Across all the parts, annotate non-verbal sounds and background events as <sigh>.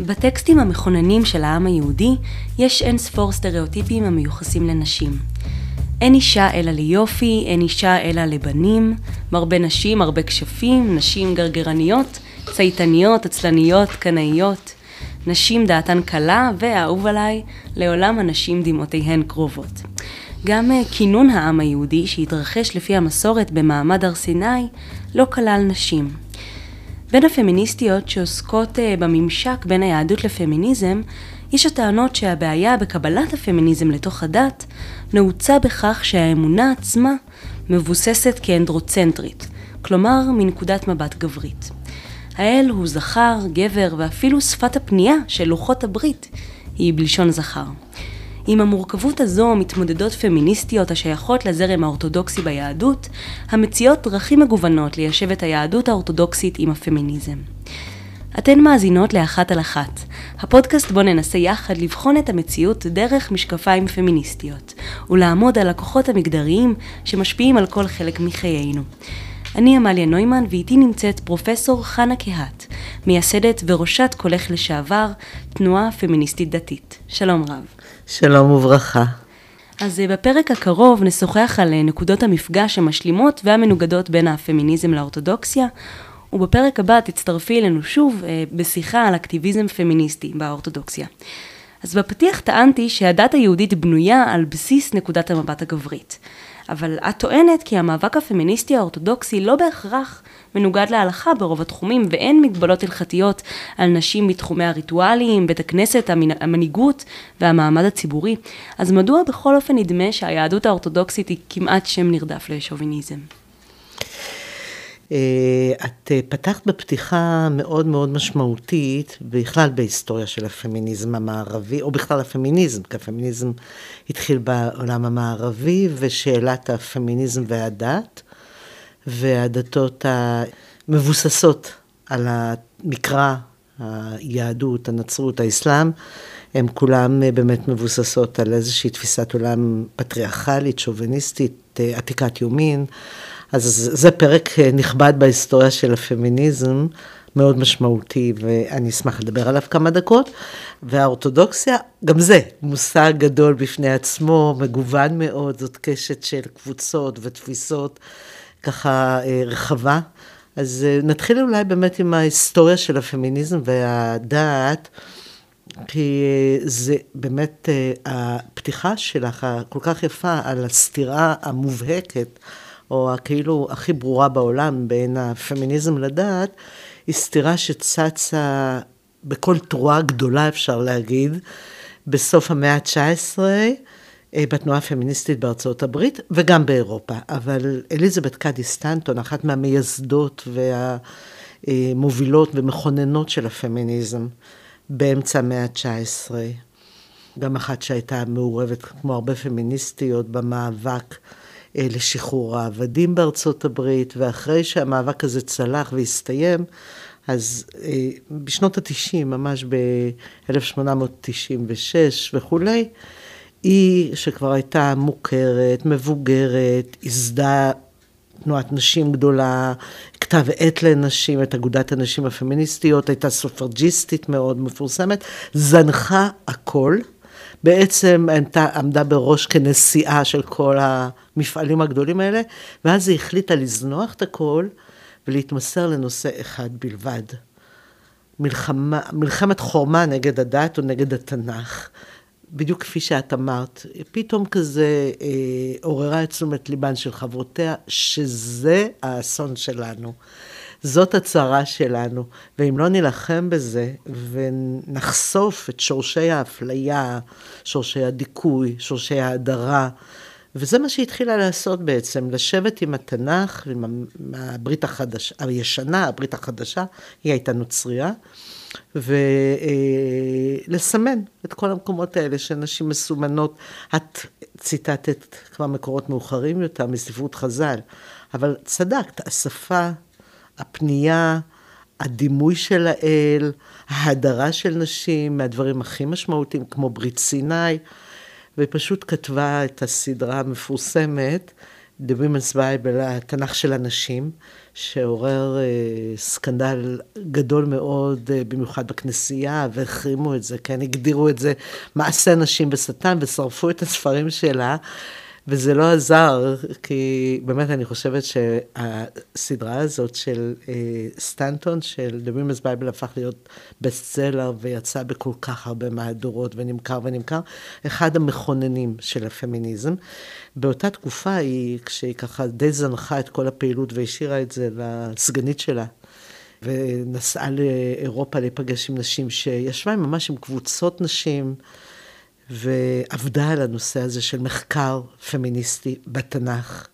בטקסטים המכוננים של העם היהודי יש אין ספור סטריאוטיפים המיוחסים לנשים. אין אישה אלא ליופי, אין אישה אלא לבנים, מרבה נשים, הרבה כשפים, נשים גרגרניות, צייתניות, עצלניות, קנאיות, נשים דעתן קלה, והאהוב עליי, לעולם הנשים דמעותיהן קרובות. גם אה, כינון העם היהודי, שהתרחש לפי המסורת במעמד הר סיני, לא כלל נשים. בין הפמיניסטיות שעוסקות אה, בממשק בין היהדות לפמיניזם, יש הטענות שהבעיה בקבלת הפמיניזם לתוך הדת נעוצה בכך שהאמונה עצמה מבוססת כאנדרוצנטרית, כלומר מנקודת מבט גברית. האל הוא זכר, גבר ואפילו שפת הפנייה של לוחות הברית היא בלשון זכר. עם המורכבות הזו מתמודדות פמיניסטיות השייכות לזרם האורתודוקסי ביהדות, המציעות דרכים מגוונות ליישב את היהדות האורתודוקסית עם הפמיניזם. אתן מאזינות לאחת על אחת, הפודקאסט בו ננסה יחד לבחון את המציאות דרך משקפיים פמיניסטיות, ולעמוד על הכוחות המגדריים שמשפיעים על כל חלק מחיינו. אני עמליה נוימן ואיתי נמצאת פרופסור חנה קהת, מייסדת וראשת קולך לשעבר, תנועה פמיניסטית דתית. שלום רב. שלום וברכה. אז אה, בפרק הקרוב נשוחח על אה, נקודות המפגש המשלימות והמנוגדות בין הפמיניזם לאורתודוקסיה, ובפרק הבא תצטרפי אלינו שוב אה, בשיחה על אקטיביזם פמיניסטי באורתודוקסיה. אז בפתיח טענתי שהדת היהודית בנויה על בסיס נקודת המבט הגברית. אבל את טוענת כי המאבק הפמיניסטי האורתודוקסי לא בהכרח מנוגד להלכה ברוב התחומים, ואין מגבלות הלכתיות על נשים בתחומי הריטואליים, בית הכנסת, המנהיגות והמעמד הציבורי. אז מדוע בכל אופן נדמה שהיהדות האורתודוקסית היא כמעט שם נרדף לשוביניזם? אה, את אה, פתחת בפתיחה מאוד מאוד משמעותית, בכלל בהיסטוריה של הפמיניזם המערבי, או בכלל הפמיניזם, כי הפמיניזם התחיל בעולם המערבי, ושאלת הפמיניזם והדת, והדתות המבוססות על המקרא, היהדות, הנצרות, האסלאם, הן כולן אה, באמת מבוססות על איזושהי תפיסת עולם פטריארכלית, שוביניסטית, עתיקת יומין. אז זה פרק אה, נכבד בהיסטוריה של הפמיניזם, מאוד משמעותי, ואני אשמח לדבר עליו כמה דקות. והאורתודוקסיה, גם זה מושג גדול בפני עצמו, מגוון מאוד, זאת קשת של קבוצות ותפיסות ככה אה, רחבה. אז אה, נתחיל אולי באמת עם ההיסטוריה של הפמיניזם והדעת. כי זה באמת הפתיחה שלך, הכל כך יפה, על הסתירה המובהקת או הכאילו הכי ברורה בעולם בין הפמיניזם לדת, היא סתירה שצצה בכל תרועה גדולה, אפשר להגיד, בסוף המאה ה-19, אה, בתנועה הפמיניסטית בארצות הברית וגם באירופה. אבל אליזבת קאדי סטנטון, אחת מהמייסדות והמובילות ומכוננות של הפמיניזם באמצע המאה ה-19, גם אחת שהייתה מעורבת, כמו הרבה פמיניסטיות, במאבק לשחרור העבדים בארצות הברית, ואחרי שהמאבק הזה צלח והסתיים, אז אה, בשנות ה-90, ממש ב-1896 וכולי, היא, שכבר הייתה מוכרת, מבוגרת, ייסדה תנועת נשים גדולה, כתב עת לנשים, את אגודת הנשים הפמיניסטיות, הייתה סופרג'יסטית מאוד מפורסמת, זנחה הכל. בעצם הייתה, עמדה בראש כנשיאה של כל המפעלים הגדולים האלה, ואז היא החליטה לזנוח את הכל ולהתמסר לנושא אחד בלבד. מלחמה, מלחמת חורמה נגד הדת או נגד התנ"ך. בדיוק כפי שאת אמרת, פתאום כזה אה, עוררה את תשומת ליבן של חברותיה, שזה האסון שלנו. זאת הצרה שלנו, ואם לא נילחם בזה ונחשוף את שורשי האפליה, שורשי הדיכוי, שורשי ההדרה, וזה מה שהיא התחילה לעשות בעצם, לשבת עם התנ"ך, עם הברית החדשה, הישנה, הברית החדשה, היא הייתה נוצרייה, ולסמן את כל המקומות האלה שנשים מסומנות. את ציטטת כבר מקורות מאוחרים יותר מספרות חז"ל, אבל צדקת, השפה הפנייה, הדימוי של האל, ההדרה של נשים מהדברים הכי משמעותיים, כמו ברית סיני, והיא פשוט כתבה את הסדרה המפורסמת, The Women's Bible, התנ"ך של הנשים, שעורר אה, סקנדל גדול מאוד, אה, במיוחד בכנסייה, והחרימו את זה, כן, הגדירו את זה מעשה נשים בשטן, ושרפו את הספרים שלה. וזה לא עזר, כי באמת אני חושבת שהסדרה הזאת של אה, סטנטון, של The Women's Bible, הפך להיות בסט-סלר ויצא בכל כך הרבה מהדורות ונמכר ונמכר, אחד המכוננים של הפמיניזם. באותה תקופה היא, כשהיא ככה די זנחה את כל הפעילות והשאירה את זה לסגנית שלה. ונסעה לאירופה להיפגש עם נשים, שישבה ממש עם קבוצות נשים. ועבדה על הנושא הזה של מחקר פמיניסטי בתנ"ך.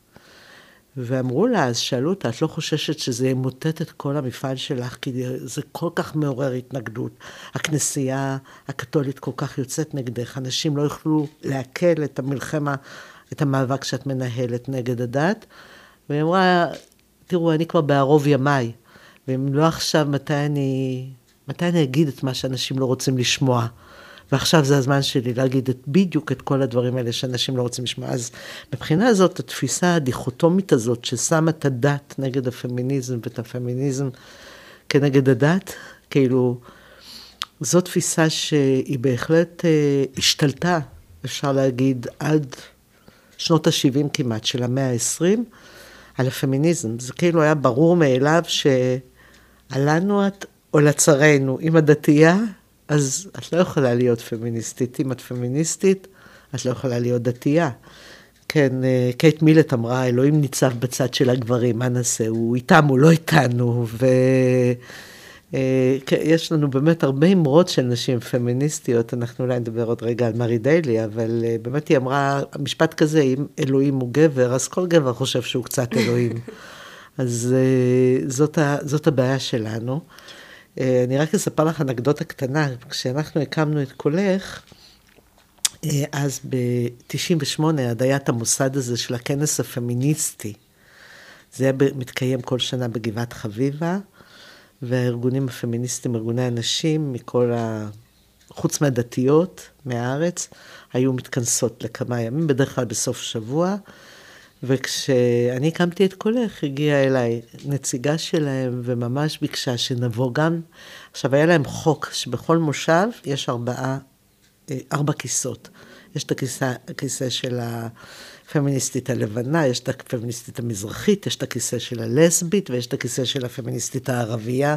ואמרו לה, אז שאלו אותה, את לא חוששת שזה ימוטט את כל המפעל שלך, כי זה כל כך מעורר התנגדות. הכנסייה הקתולית כל כך יוצאת נגדך, אנשים לא יוכלו לעכל את המלחמה, את המאבק שאת מנהלת נגד הדת. והיא אמרה, תראו, אני כבר בערוב ימיי, ואם לא עכשיו, מתי אני, מתי אני אגיד את מה שאנשים לא רוצים לשמוע? ועכשיו זה הזמן שלי להגיד את, בדיוק את כל הדברים האלה שאנשים לא רוצים לשמוע. אז מבחינה הזאת, התפיסה הדיכוטומית הזאת, ששמה את הדת נגד הפמיניזם ואת הפמיניזם כנגד הדת, כאילו, זו תפיסה שהיא בהחלט אה, השתלטה, אפשר להגיד, עד שנות ה-70 כמעט, של המאה ה-20, על הפמיניזם. זה כאילו היה ברור מאליו שעלנו את או לצרינו, אם הדתייה אז את לא יכולה להיות פמיניסטית. אם את פמיניסטית, את לא יכולה להיות דתייה. כן, אה, קייט מילט אמרה, אלוהים ניצב בצד של הגברים, מה נעשה? הוא איתם, הוא לא איתנו, ויש אה, לנו באמת הרבה אמרות של נשים פמיניסטיות, אנחנו אולי נדבר עוד רגע על מרי דיילי, אבל אה, באמת היא אמרה, משפט כזה, אם אלוהים הוא גבר, אז כל גבר חושב שהוא קצת אלוהים. <laughs> אז זאת, זאת הבעיה שלנו. אה, אני רק אספר לך אנקדוטה קטנה, כשאנחנו הקמנו את קולך, אה, אז ב-98, הדיית המוסד הזה של הכנס הפמיניסטי, זה היה מתקיים כל שנה בגבעת חביבה, והארגונים הפמיניסטיים, ארגוני הנשים מכל ה... חוץ מהדתיות, מהארץ, היו מתכנסות לכמה ימים, בדרך כלל בסוף שבוע. וכשאני הקמתי את קולך, הגיעה אליי נציגה שלהם, וממש ביקשה שנבוא גם. עכשיו, היה להם חוק שבכל מושב יש ארבעה, אה, ארבע כיסאות. יש את הכיסא, הכיסא של הפמיניסטית הלבנה, יש את הפמיניסטית המזרחית, יש את הכיסא של הלסבית, ויש את הכיסא של הפמיניסטית הערבייה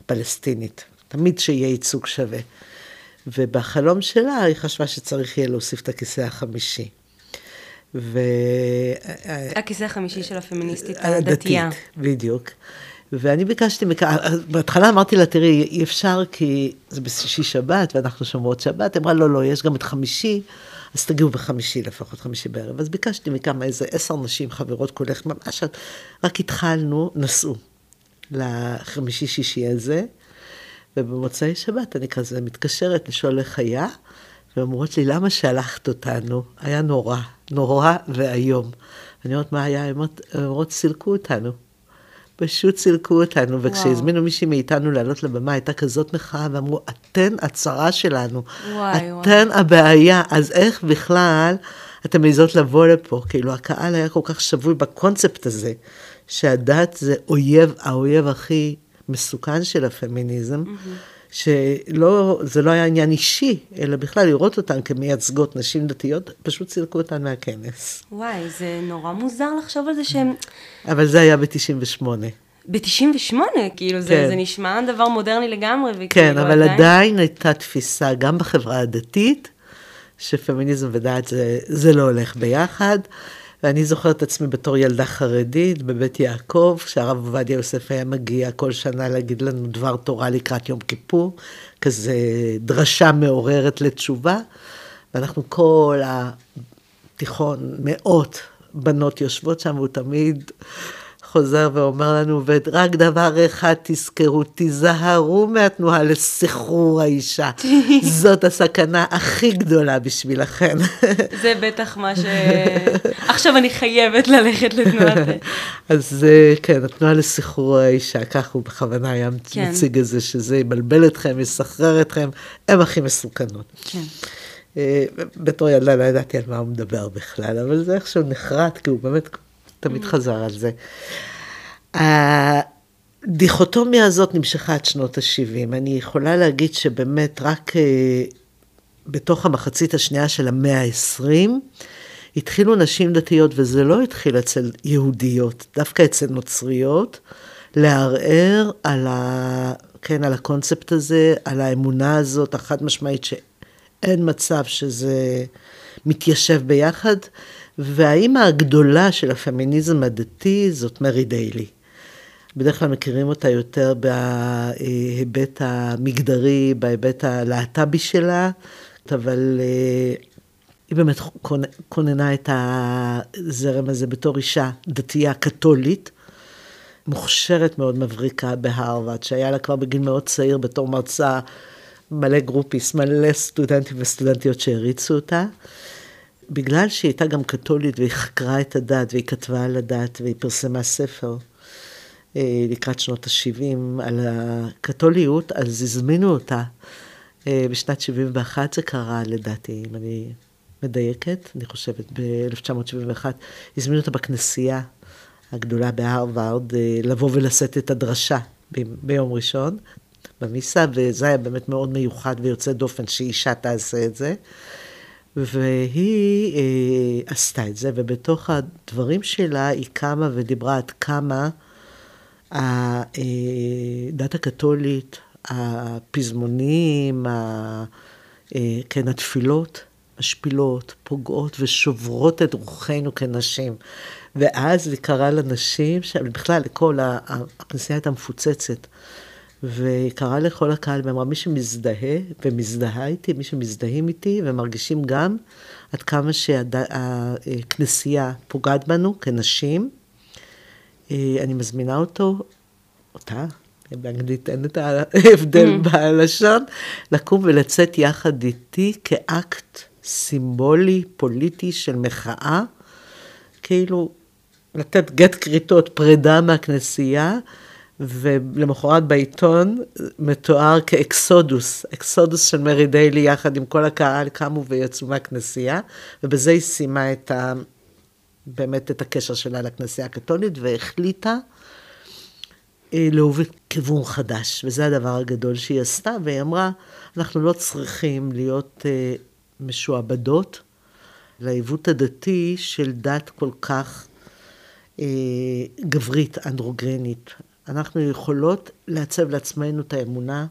הפלסטינית. תמיד שיהיה ייצוג שווה. ובחלום שלה היא חשבה שצריך יהיה להוסיף את הכיסא החמישי. ו... הכיסא החמישי של הפמיניסטית הדתייה. הדתית, בדיוק. ואני ביקשתי, בהתחלה אמרתי לה, תראי, אי אפשר כי זה בשישי שבת ואנחנו שומרות שבת. אמרה, לא, לא, יש גם את חמישי, אז תגיעו בחמישי לפחות, חמישי בערב. אז ביקשתי מכמה, איזה עשר נשים, חברות כולך, ממש, רק התחלנו, נסעו לחמישי-שישי הזה, ובמוצאי שבת אני כזה מתקשרת לשאול איך היה, ואומרות לי, למה שלחת אותנו? היה נורא, נורא ואיום. אני אומרת, מה היה? הן אומרות, סילקו אותנו. פשוט סילקו אותנו, וכשהזמינו מישהי מאיתנו לעלות לבמה, הייתה כזאת מחאה, ואמרו, אתן הצרה שלנו, וואי, אתן וואי. הבעיה, אז איך בכלל אתן מעיזות לבוא לפה? כאילו, הקהל היה כל כך שבוי בקונספט הזה, שהדת זה אויב, האויב הכי מסוכן של הפמיניזם. Mm-hmm. שלא, זה לא היה עניין אישי, אלא בכלל לראות אותן כמייצגות נשים דתיות, פשוט סילקו אותן מהכנס. וואי, זה נורא מוזר לחשוב על זה שהם... אבל זה היה ב-98. ב-98, כאילו, כן. זה, זה נשמע דבר מודרני לגמרי. כן, אבל עדיין... עדיין הייתה תפיסה, גם בחברה הדתית, שפמיניזם ודת זה, זה לא הולך ביחד. ואני זוכרת את עצמי בתור ילדה חרדית בבית יעקב, כשהרב עובדיה יוסף היה מגיע כל שנה להגיד לנו דבר תורה לקראת יום כיפור, כזה דרשה מעוררת לתשובה, ואנחנו כל התיכון, מאות בנות יושבות שם, והוא תמיד חוזר ואומר לנו, ורק דבר אחד תזכרו, תיזהרו מהתנועה לסחרור האישה. <laughs> זאת הסכנה הכי גדולה בשבילכם. זה בטח מה ש... עכשיו אני חייבת ללכת לתנועת... <laughs> אז אה, כן, התנועה לסחרור האישה, כך הוא בכוונה היה כן. מציג את זה, שזה יבלבל אתכם, יסחרר אתכם, הן הכי מסוכנות. כן. אה, בתור ילדה לא ידעתי על מה הוא מדבר בכלל, אבל זה איכשהו נחרט, כי הוא באמת תמיד חזר על זה. הדיכוטומיה הזאת נמשכה עד שנות ה-70. אני יכולה להגיד שבאמת רק אה, בתוך המחצית השנייה של המאה ה-20, התחילו נשים דתיות, וזה לא התחיל אצל יהודיות, דווקא אצל נוצריות, לערער על, ה, כן, על הקונספט הזה, על האמונה הזאת, החד משמעית שאין מצב שזה מתיישב ביחד. והאימא הגדולה של הפמיניזם הדתי זאת מרי דיילי. בדרך כלל מכירים אותה יותר בהיבט המגדרי, בהיבט הלהט"בי שלה, אבל אה, היא באמת כוננה את הזרם הזה בתור אישה דתייה קתולית, מוכשרת מאוד מבריקה בהרווארד, שהיה לה כבר בגיל מאוד צעיר בתור מרצה מלא groupies, מלא סטודנטים וסטודנטיות שהריצו אותה. בגלל שהיא הייתה גם קתולית והיא חקרה את הדת והיא כתבה על הדת והיא פרסמה ספר אה, לקראת שנות ה-70 על הקתוליות, אז הזמינו אותה. אה, בשנת 71 זה קרה לדעתי, אם אני מדייקת, אני חושבת, ב-1971, הזמינו אותה בכנסייה הגדולה בהרווארד אה, לבוא ולשאת את הדרשה ביום ראשון במיסה, וזה היה באמת מאוד מיוחד ויוצא דופן שאישה תעשה את זה. והיא אה, עשתה את זה, ובתוך הדברים שלה היא קמה ודיברה עד כמה הדת הקתולית, הפזמונים, ה, אה, כן, התפילות, משפילות, פוגעות ושוברות את רוחנו כנשים. ואז היא קראה לנשים, בכלל לכל, הכנסייה הייתה מפוצצת. והיא קראה לכל הקהל ואמרה, מי שמזדהה ומזדהה איתי, מי שמזדהים איתי ומרגישים גם עד כמה שהכנסייה פוגעת בנו כנשים, אה, אני מזמינה אותו, אותה, באנגלית אין את ההבדל mm. בלשון, לקום ולצאת יחד איתי כאקט סימבולי, פוליטי של מחאה, כאילו לתת גט כריתות, פרידה מהכנסייה, ולמחרת בעיתון מתואר כאקסודוס, אקסודוס של מרי דיילי יחד עם כל הקהל קמו ויצאו מהכנסייה, ובזה היא סיימה את ה... באמת את הקשר שלה לכנסייה הקתולית, והחליטה אה, להוביל כיוון חדש, וזה הדבר הגדול שהיא עשתה, והיא אמרה, אנחנו לא צריכים להיות אה, משועבדות לעיוות הדתי של דת כל כך אה, גברית, אנדרוגנית. אנחנו יכולות לעצב לעצמנו את האמונה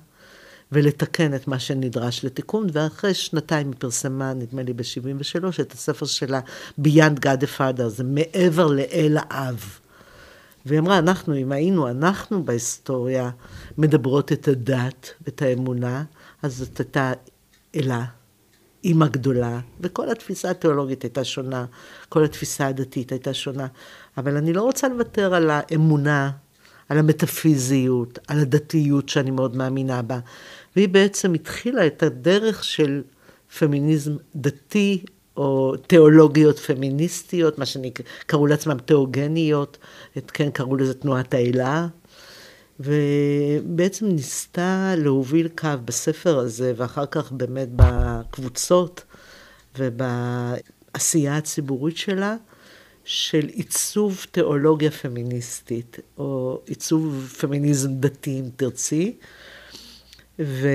ולתקן את מה שנדרש לתיקון, ואחרי שנתיים היא פרסמה, נדמה לי ב-73, את הספר שלה, God the Father, זה מעבר לאל האב. והיא אמרה, אנחנו, אם היינו אנחנו בהיסטוריה מדברות את הדת ואת האמונה, אז זאת הייתה אלה, אימא גדולה, וכל התפיסה התיאולוגית הייתה שונה, כל התפיסה הדתית הייתה שונה, אבל אני לא רוצה לוותר על האמונה על המטאפיזיות, על הדתיות שאני מאוד מאמינה בה. והיא בעצם התחילה את הדרך של פמיניזם דתי, או תיאולוגיות פמיניסטיות, מה שקראו לעצמם תיאוגניות, את, כן, קראו לזה תנועת האלה, ובעצם ניסתה להוביל קו בספר הזה, ואחר כך באמת בקבוצות ובעשייה הציבורית שלה, של עיצוב תיאולוגיה פמיניסטית, או עיצוב פמיניזם דתי, אם תרצי, ו...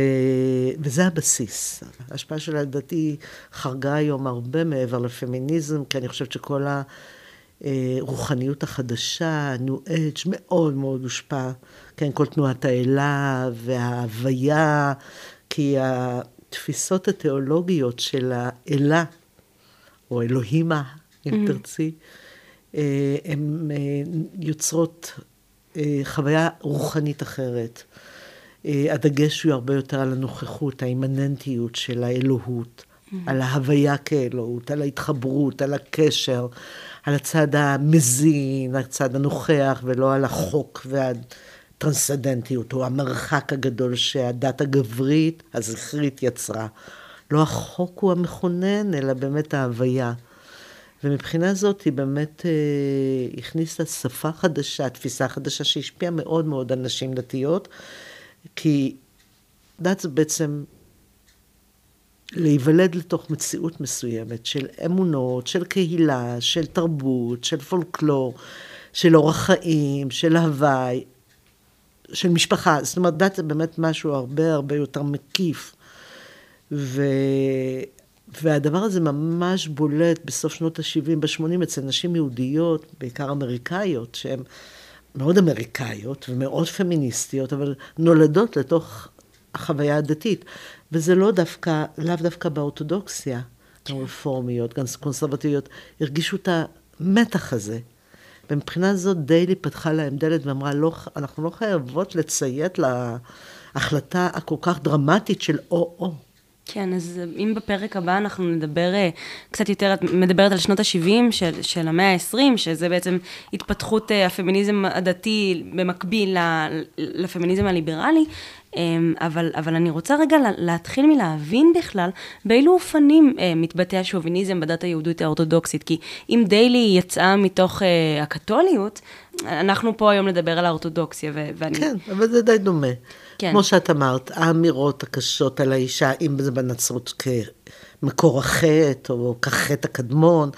וזה הבסיס. ההשפעה של הדתי חרגה היום הרבה מעבר לפמיניזם, כי אני חושבת שכל הרוחניות החדשה, ניו אג' מאוד מאוד הושפע, כן, כל תנועת האלה וההוויה, כי התפיסות התיאולוגיות של האלה, או אלוהימה, אם mm-hmm. תרצי, אה, הן אה, יוצרות אה, חוויה רוחנית אחרת. הדגש הוא הרבה יותר על הנוכחות, האימננטיות של האלוהות, mm-hmm. על ההוויה כאלוהות, על ההתחברות, על הקשר, על הצד המזין, הצד הנוכח, ולא על החוק והטרנסדנטיות, או המרחק הגדול שהדת הגברית, הזכרית, יצרה. לא החוק הוא המכונן, אלא באמת ההוויה. ומבחינה זאת היא באמת אה, הכניסה שפה חדשה, תפיסה חדשה שהשפיעה מאוד מאוד על נשים דתיות, כי דת זה בעצם להיוולד לתוך מציאות מסוימת של אמונות, של קהילה, של תרבות, של פולקלור, של אורח חיים, של הוואי, של משפחה. זאת אומרת, דת זה באמת משהו הרבה הרבה יותר מקיף. ו... והדבר הזה ממש בולט בסוף שנות ה-70, ב-80 אצל נשים יהודיות, בעיקר אמריקאיות, שהן מאוד אמריקאיות ומאוד פמיניסטיות, אבל נולדות לתוך החוויה הדתית. וזה לא דווקא, לאו דווקא באורתודוקסיה, גם רפורמיות, גם קונסרבטיביות, הרגישו את המתח הזה. ומבחינה זאת דיילי פתחה להם דלת ואמרה, לא, אנחנו לא חייבות לציית להחלטה הכל כך דרמטית של או-או. כן, אז אם בפרק הבא אנחנו נדבר אה, קצת יותר, את מדברת על שנות ה-70 של, של המאה ה-20, שזה בעצם התפתחות אה, הפמיניזם הדתי במקביל לפמיניזם הליברלי, אמ, אבל, אבל אני רוצה רגע להתחיל מלהבין בכלל באילו אופנים אה, מתבטא השוביניזם בדת היהודית האורתודוקסית, כי אם דיילי יצאה מתוך הקתוליות, אנחנו פה היום לדבר על האורתודוקסיה, ואני... כן, אבל זה די דומה. כן. כמו שאת אמרת, האמירות הקשות על האישה, אם זה בנצרות כמקור החטא, או כחטא הקדמון,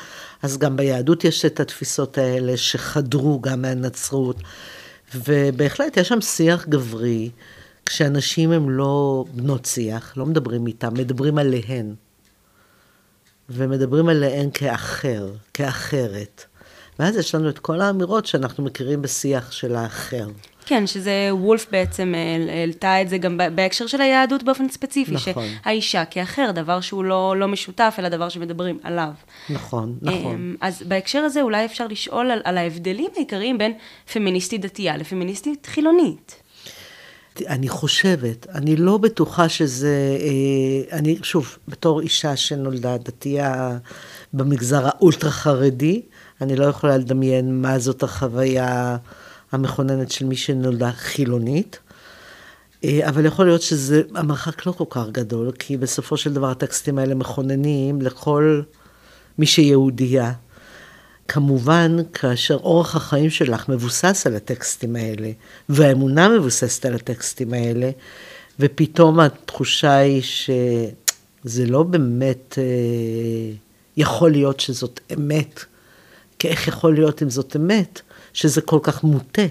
אז גם ביהדות יש את התפיסות האלה שחדרו גם מהנצרות. ובהחלט יש שם שיח גברי, כשאנשים הם לא בנות שיח, לא מדברים איתם, מדברים עליהן. ומדברים עליהן כאחר, כאחרת. ואז יש לנו את כל האמירות שאנחנו מכירים בשיח של האחר. כן, שזה וולף בעצם אה, העלתה את זה גם בהקשר של היהדות באופן ספציפי. נכון. שהאישה כאחר, דבר שהוא לא, לא משותף, אלא דבר שמדברים עליו. נכון, נכון. אמ, אז בהקשר הזה אולי אפשר לשאול על, על ההבדלים העיקריים בין פמיניסטית דתייה לפמיניסטית חילונית. אני חושבת, אני לא בטוחה שזה, אה, אני שוב, בתור אישה שנולדה דתייה במגזר האולטרה חרדי, אני לא יכולה לדמיין מה זאת החוויה המכוננת של מי שנולדה חילונית. אה, אבל יכול להיות שזה, המרחק לא כל כך גדול, כי בסופו של דבר הטקסטים האלה מכוננים לכל מי שיהודייה. כמובן, כאשר אורח החיים שלך מבוסס על הטקסטים האלה, והאמונה מבוססת על הטקסטים האלה, ופתאום התחושה היא שזה לא באמת אה, יכול להיות שזאת אמת, כי איך יכול להיות אם זאת אמת? שזה כל כך מוטה,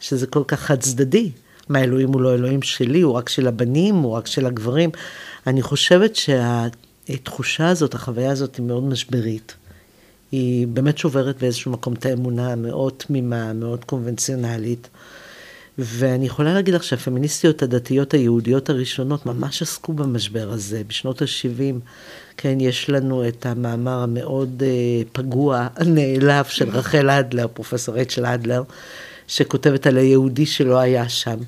שזה כל כך חד צדדי. מה, אלוהים הוא לא אלוהים שלי, הוא רק של הבנים, הוא רק של הגברים. אני חושבת שהתחושה הזאת, החוויה הזאת היא מאוד משברית. היא באמת שוברת באיזשהו מקום את האמונה המאוד תמימה, מאוד קונבנציונלית. ואני יכולה להגיד לך שהפמיניסטיות הדתיות היהודיות הראשונות ממש עסקו במשבר הזה. בשנות ה-70, כן, יש לנו את המאמר המאוד אה, פגוע, נעלב של רחל אדלר, פרופסור רייצ'ל אדלר, שכותבת על היהודי שלא היה שם.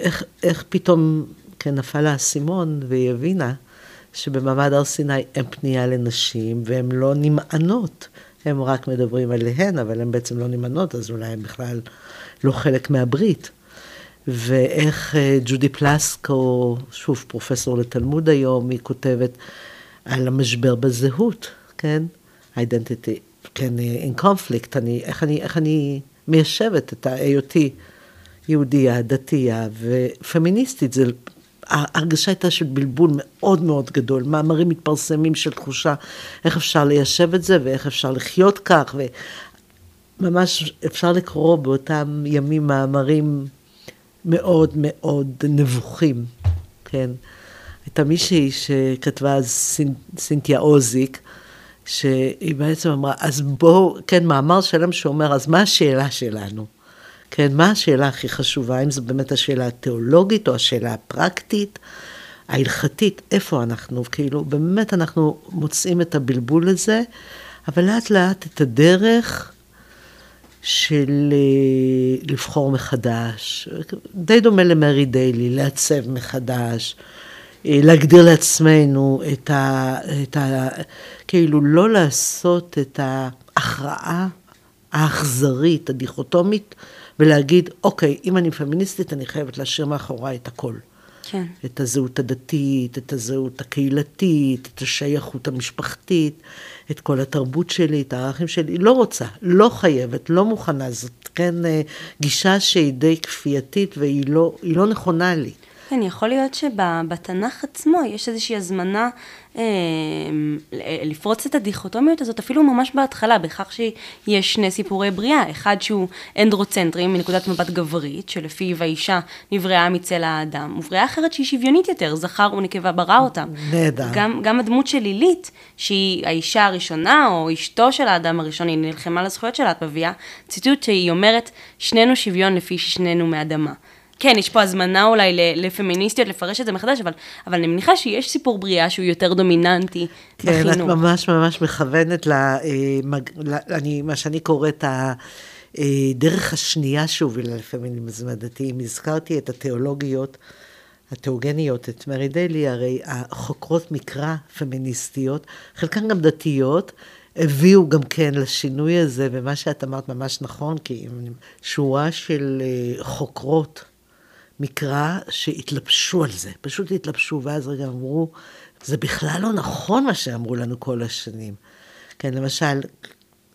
איך, איך פתאום, כן, נפל האסימון והיא הבינה שבמעמד הר סיני אין פנייה לנשים והן לא נמענות. הם רק מדברים עליהן, אבל הן בעצם לא נמענות, אז אולי הן בכלל לא חלק מהברית. ואיך אה, ג'ודי פלסקו, שוב פרופסור לתלמוד היום, היא כותבת על המשבר בזהות, כן? אידנטיטי, כן, in conflict, אני, איך, אני, איך אני מיישבת את היותי יהודייה, דתייה ופמיניסטית, זה, ההרגשה הייתה של בלבול מאוד מאוד גדול, מאמרים מתפרסמים של תחושה איך אפשר ליישב את זה ואיך אפשר לחיות כך, וממש אפשר לקרוא באותם ימים מאמרים מאוד מאוד נבוכים, כן. הייתה מישהי שכתבה אז סינתיה עוזיק, שהיא בעצם אמרה, אז בואו, כן, מאמר שלם שאומר, אז מה השאלה שלנו? כן, מה השאלה הכי חשובה? האם זו באמת השאלה התיאולוגית או השאלה הפרקטית, ההלכתית? איפה אנחנו? כאילו, באמת אנחנו מוצאים את הבלבול הזה, אבל לאט לאט את הדרך של אה, לבחור מחדש, די דומה למרי דיילי, לעצב מחדש, אה, להגדיר לעצמנו את ה... את ה כאילו לא לעשות את ההכרעה האכזרית, הדיכוטומית, ולהגיד, אוקיי, אם אני פמיניסטית, אני חייבת להשאיר מאחוריי את הכל. כן. את הזהות הדתית, את הזהות הקהילתית, את השייכות המשפחתית, את כל התרבות שלי, את הערכים שלי. לא רוצה, לא חייבת, לא מוכנה. זאת כן אה, גישה שהיא די כפייתית והיא לא, לא נכונה לי. כן, יכול להיות שבתנ"ך עצמו יש איזושהי הזמנה לפרוץ את הדיכוטומיות הזאת, אפילו ממש בהתחלה, בכך שיש שני סיפורי בריאה, אחד שהוא אנדרוצנטרי מנקודת מבט גברית, שלפיו האישה נבראה מצל האדם, ובריאה אחרת שהיא שוויונית יותר, זכר ונקבה ברא אותם. נהדר. גם, גם הדמות של לילית, שהיא האישה הראשונה, או אשתו של האדם הראשון, היא נלחמה על הזכויות שלה, את מביאה ציטוט שהיא אומרת, שנינו שוויון לפי ששנינו מאדמה. כן, יש פה הזמנה אולי לפמיניסטיות לפרש את זה מחדש, אבל, אבל אני מניחה שיש סיפור בריאה שהוא יותר דומיננטי כן, בחינוך. כן, את ממש ממש מכוונת ל... אה, אני, מה שאני קוראת הדרך השנייה שהובילה לפמיניזם הדתי. אם הזכרתי את התיאולוגיות, התיאוגניות, את מרי דלי, הרי החוקרות מקרא פמיניסטיות, חלקן גם דתיות, הביאו גם כן לשינוי הזה, ומה שאת אמרת ממש נכון, כי שורה של אה, חוקרות מקרא שהתלבשו על זה, פשוט התלבשו, ואז רגע אמרו, זה בכלל לא נכון מה שאמרו לנו כל השנים. כן, למשל,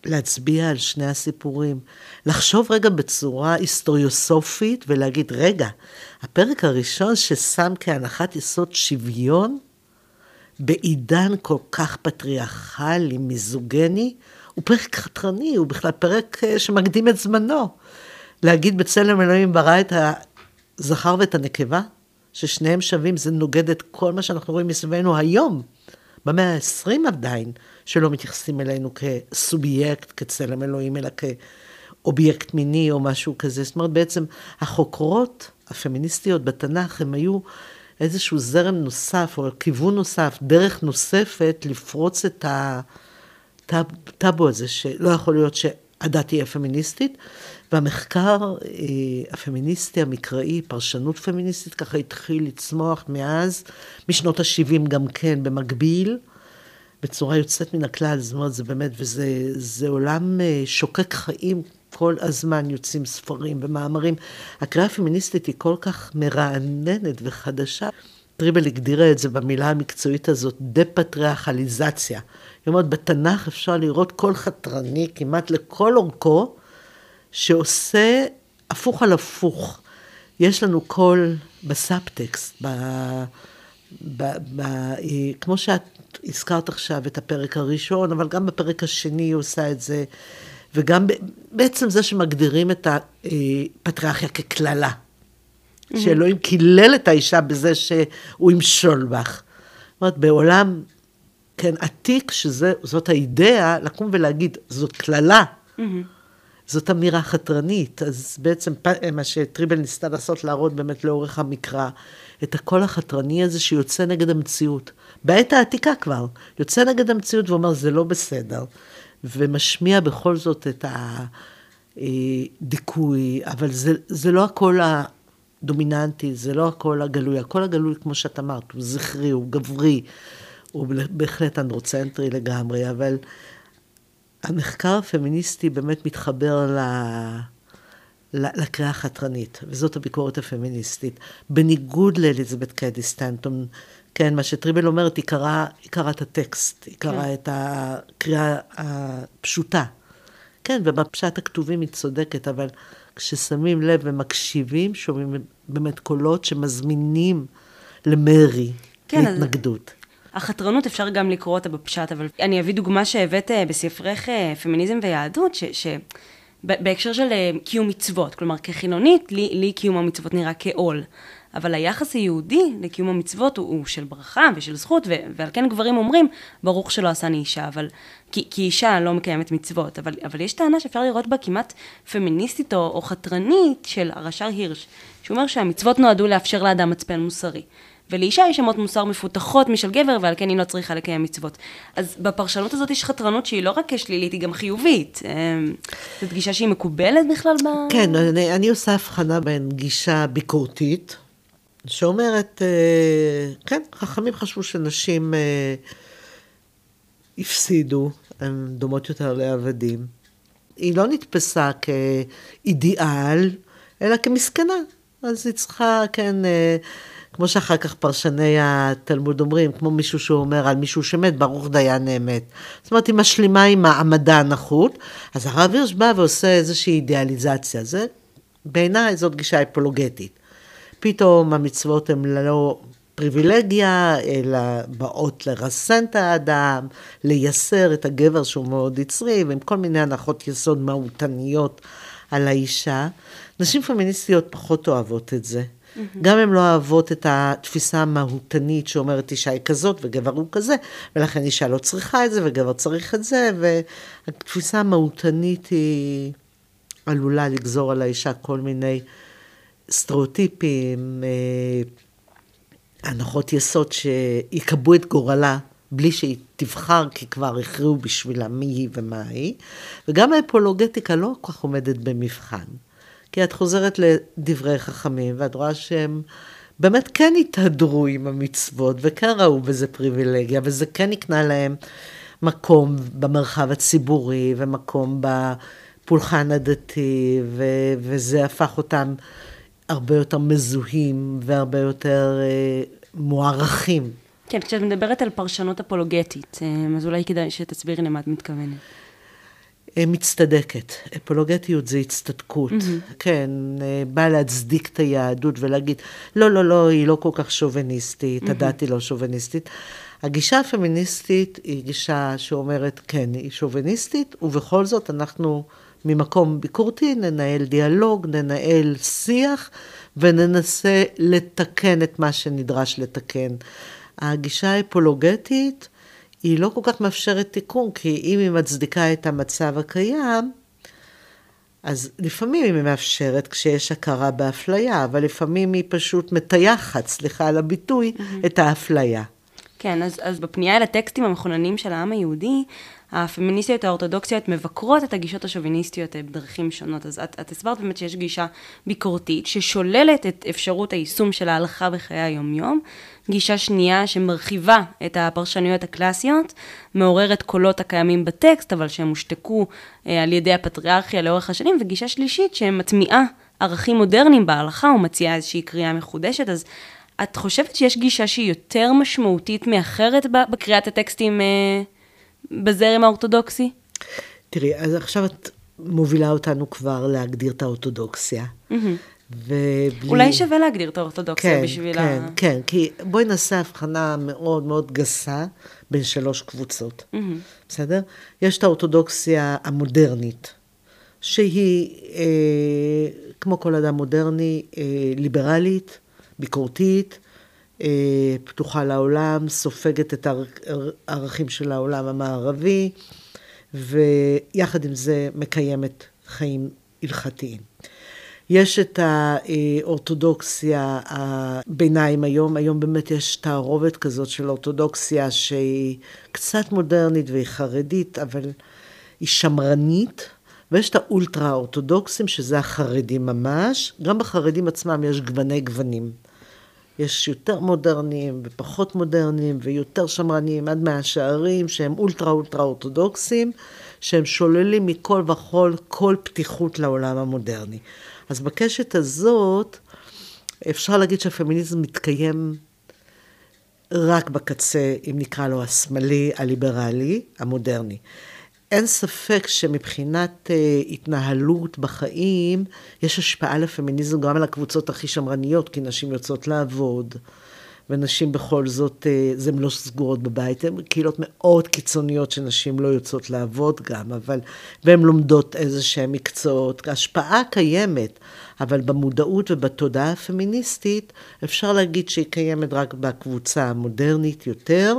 להצביע על שני הסיפורים, לחשוב רגע בצורה היסטוריוסופית ולהגיד, רגע, הפרק הראשון ששם כהנחת יסוד שוויון, בעידן כל כך פטריארכלי, מיזוגני, הוא פרק חתרני, הוא בכלל פרק אה, שמקדים את זמנו. להגיד בצלם אלוהים ברא את הזכר ואת הנקבה, ששניהם שווים, זה נוגד את כל מה שאנחנו רואים מסביבנו היום, במאה ה-20 עדיין, שלא מתייחסים אלינו כסובייקט, כצלם אלוהים, אלא כאובייקט מיני או משהו כזה. זאת אומרת, בעצם החוקרות הפמיניסטיות בתנ"ך, הם היו איזשהו זרם נוסף, או כיוון נוסף, דרך נוספת, לפרוץ את הטאבו הזה, שלא יכול להיות שהדת תהיה פמיניסטית. והמחקר אה, הפמיניסטי המקראי, פרשנות פמיניסטית, ככה התחיל לצמוח מאז, משנות ה-70 גם כן, במקביל, בצורה יוצאת מן הכלל, זאת אומרת, זה באמת, וזה עולם אה, שוקק חיים, כל הזמן יוצאים ספרים ומאמרים. הקריאה הפמיניסטית היא כל כך מרעננת וחדשה. טריבל הגדירה את זה במילה המקצועית הזאת, דה-פטריארכליזציה. היא אומרת, בתנ"ך אפשר לראות קול חתרני כמעט לכל אורכו, שעושה הפוך על הפוך. יש לנו קול בסאבטקסט, ב, ב, ב, כמו שאת הזכרת עכשיו את הפרק הראשון, אבל גם בפרק השני היא עושה את זה. וגם בעצם זה שמגדירים את הפטריארכיה כקללה. Mm-hmm. שאלוהים קילל את האישה בזה שהוא ימשול בך. זאת אומרת, בעולם, כן, עתיק, שזאת האידאה, לקום ולהגיד, זאת קללה. Mm-hmm. זאת אמירה חתרנית, אז בעצם מה שטריבל ניסתה לעשות, להראות באמת לאורך המקרא, את הקול החתרני הזה שיוצא נגד המציאות. בעת העתיקה כבר, יוצא נגד המציאות ואומר, זה לא בסדר. ומשמיע בכל זאת את הדיכוי, אבל זה, זה לא הקול הדומיננטי, זה לא הקול הגלוי. הקול הגלוי, כמו שאת אמרת, הוא זכרי, הוא גברי, הוא בהחלט אנדרוצנטרי לגמרי, אבל המחקר הפמיניסטי באמת מתחבר ל... לקריאה החתרנית, וזאת הביקורת הפמיניסטית. בניגוד לאליזבת קדי סטנטון, כן, מה שטריבל אומרת, היא קראה, היא קראה את הטקסט, היא קראה כן. את הקריאה הפשוטה. כן, ובפשט הכתובים היא צודקת, אבל כששמים לב ומקשיבים, שומעים באמת קולות שמזמינים למרי, כן, להתנגדות. החתרנות אפשר גם לקרוא אותה בפשט, אבל אני אביא דוגמה שהבאת אה, בספרך אה, פמיניזם ויהדות, ש... ש... בהקשר של אה, קיום מצוות, כלומר כחילונית, לי, לי קיום המצוות נראה כעול. אבל היחס היהודי לקיום המצוות הוא, הוא של ברכה ושל זכות, ו, ועל כן גברים אומרים, ברוך שלא עשני אישה, אבל, כי, כי אישה לא מקיימת מצוות, אבל, אבל יש טענה שאפשר לראות בה כמעט פמיניסטית או, או חתרנית של הרש"ר הירש, שאומר שהמצוות נועדו לאפשר לאדם מצפן מוסרי. ולאישה יש אמות מוסר מפותחות משל גבר, ועל כן היא לא צריכה לקיים מצוות. אז בפרשנות הזאת יש חתרנות שהיא לא רק שלילית, היא גם חיובית. אמ, זו גישה שהיא מקובלת בכלל ב... כן, אני, אני עושה הבחנה בין גישה ביקורתית, שאומרת, אה, כן, חכמים חשבו שנשים אה, הפסידו, הן דומות יותר לעבדים. היא לא נתפסה כאידיאל, אלא כמסכנה. אז היא צריכה, כן, אה, כמו שאחר כך פרשני התלמוד אומרים, כמו מישהו שאומר על מישהו שמת, ברוך דיין אמת. זאת אומרת, היא משלימה עם המדע הנחות, אז הרב הירש בא ועושה איזושהי אידיאליזציה. זה, בעיניי זאת גישה אפולוגטית. פתאום המצוות הן לא פריבילגיה, אלא באות לרסן את האדם, לייסר את הגבר שהוא מאוד יצרי, ועם כל מיני הנחות יסוד מהותניות על האישה. נשים פמיניסטיות פחות אוהבות את זה. Mm-hmm. גם הן לא אוהבות את התפיסה המהותנית שאומרת אישה היא כזאת וגבר הוא כזה, ולכן אישה לא צריכה את זה וגבר צריך את זה, והתפיסה המהותנית היא עלולה לגזור על האישה כל מיני סטריאוטיפים, אה, הנחות יסוד שיקבעו את גורלה בלי שהיא תבחר, כי כבר הכריעו בשבילה מי היא ומה היא, וגם האפולוגטיקה לא כל כך עומדת במבחן. כי את חוזרת לדברי חכמים, ואת רואה שהם באמת כן התהדרו עם המצוות, וכן ראו בזה פריבילגיה, וזה כן הקנה להם מקום במרחב הציבורי, ומקום בפולחן הדתי, ו- וזה הפך אותם הרבה יותר מזוהים, והרבה יותר אה, מוערכים. כן, כשאת מדברת על פרשנות אפולוגטית, אה, אז אולי כדאי שתסבירי למה את מתכוונת. אה, מצטדקת. אפולוגטיות זה הצטדקות. Mm-hmm. כן, אה, באה להצדיק את היהדות ולהגיד, לא, לא, לא, היא לא כל כך שוביניסטית, mm-hmm. הדת היא לא שוביניסטית. הגישה הפמיניסטית היא גישה שאומרת, כן, היא שוביניסטית, ובכל זאת אנחנו ממקום ביקורתי ננהל דיאלוג, ננהל שיח, וננסה לתקן את מה שנדרש לתקן. הגישה האפולוגטית, היא לא כל כך מאפשרת תיקון, כי אם היא מצדיקה את המצב הקיים, אז לפעמים היא מאפשרת כשיש הכרה באפליה, אבל לפעמים היא פשוט מטייחת, סליחה על הביטוי, mm-hmm. את האפליה. כן, אז, אז בפנייה אל הטקסטים המכוננים של העם היהודי, הפמיניסטיות האורתודוקסיות מבקרות את הגישות השוביניסטיות בדרכים שונות. אז את, את הסברת באמת שיש גישה ביקורתית ששוללת את אפשרות היישום של ההלכה בחיי היומיום. גישה שנייה שמרחיבה את הפרשנויות הקלאסיות, מעוררת קולות הקיימים בטקסט, אבל שהם הושתקו אה, על ידי הפטריארכיה לאורך השנים, וגישה שלישית שמטמיעה ערכים מודרניים בהלכה ומציעה איזושהי קריאה מחודשת. אז את חושבת שיש גישה שהיא יותר משמעותית מאחרת בקריאת הטקסטים אה, בזרם האורתודוקסי? תראי, אז עכשיו את מובילה אותנו כבר להגדיר את האורתודוקסיה. Mm-hmm. ובלי... אולי שווה להגדיר את האורתודוקסיה כן, בשביל כן, ה... כן, כן, כי בואי נעשה הבחנה מאוד מאוד גסה בין שלוש קבוצות, mm-hmm. בסדר? יש את האורתודוקסיה המודרנית, שהיא, אה, כמו כל אדם מודרני, אה, ליברלית, ביקורתית, אה, פתוחה לעולם, סופגת את הערכים של העולם המערבי, ויחד עם זה מקיימת חיים הלכתיים. יש את האורתודוקסיה הביניים היום, היום באמת יש תערובת כזאת של אורתודוקסיה שהיא קצת מודרנית והיא חרדית, אבל היא שמרנית, ויש את האולטרה אורתודוקסים, שזה החרדים ממש, גם בחרדים עצמם יש גווני גוונים. יש יותר מודרניים ופחות מודרניים ויותר שמרניים עד מאה שערים שהם אולטרה אולטרה אורתודוקסים, שהם שוללים מכל וכול כל פתיחות לעולם המודרני. אז בקשת הזאת אפשר להגיד שהפמיניזם מתקיים רק בקצה, אם נקרא לו השמאלי, הליברלי, המודרני. אין ספק שמבחינת uh, התנהלות בחיים, יש השפעה לפמיניזם גם על הקבוצות הכי שמרניות, כי נשים יוצאות לעבוד, ונשים בכל זאת, uh, הן לא סגורות בבית, הן קהילות מאוד קיצוניות שנשים לא יוצאות לעבוד גם, אבל, והן לומדות איזה שהם מקצועות. ההשפעה קיימת, אבל במודעות ובתודעה הפמיניסטית, אפשר להגיד שהיא קיימת רק בקבוצה המודרנית יותר,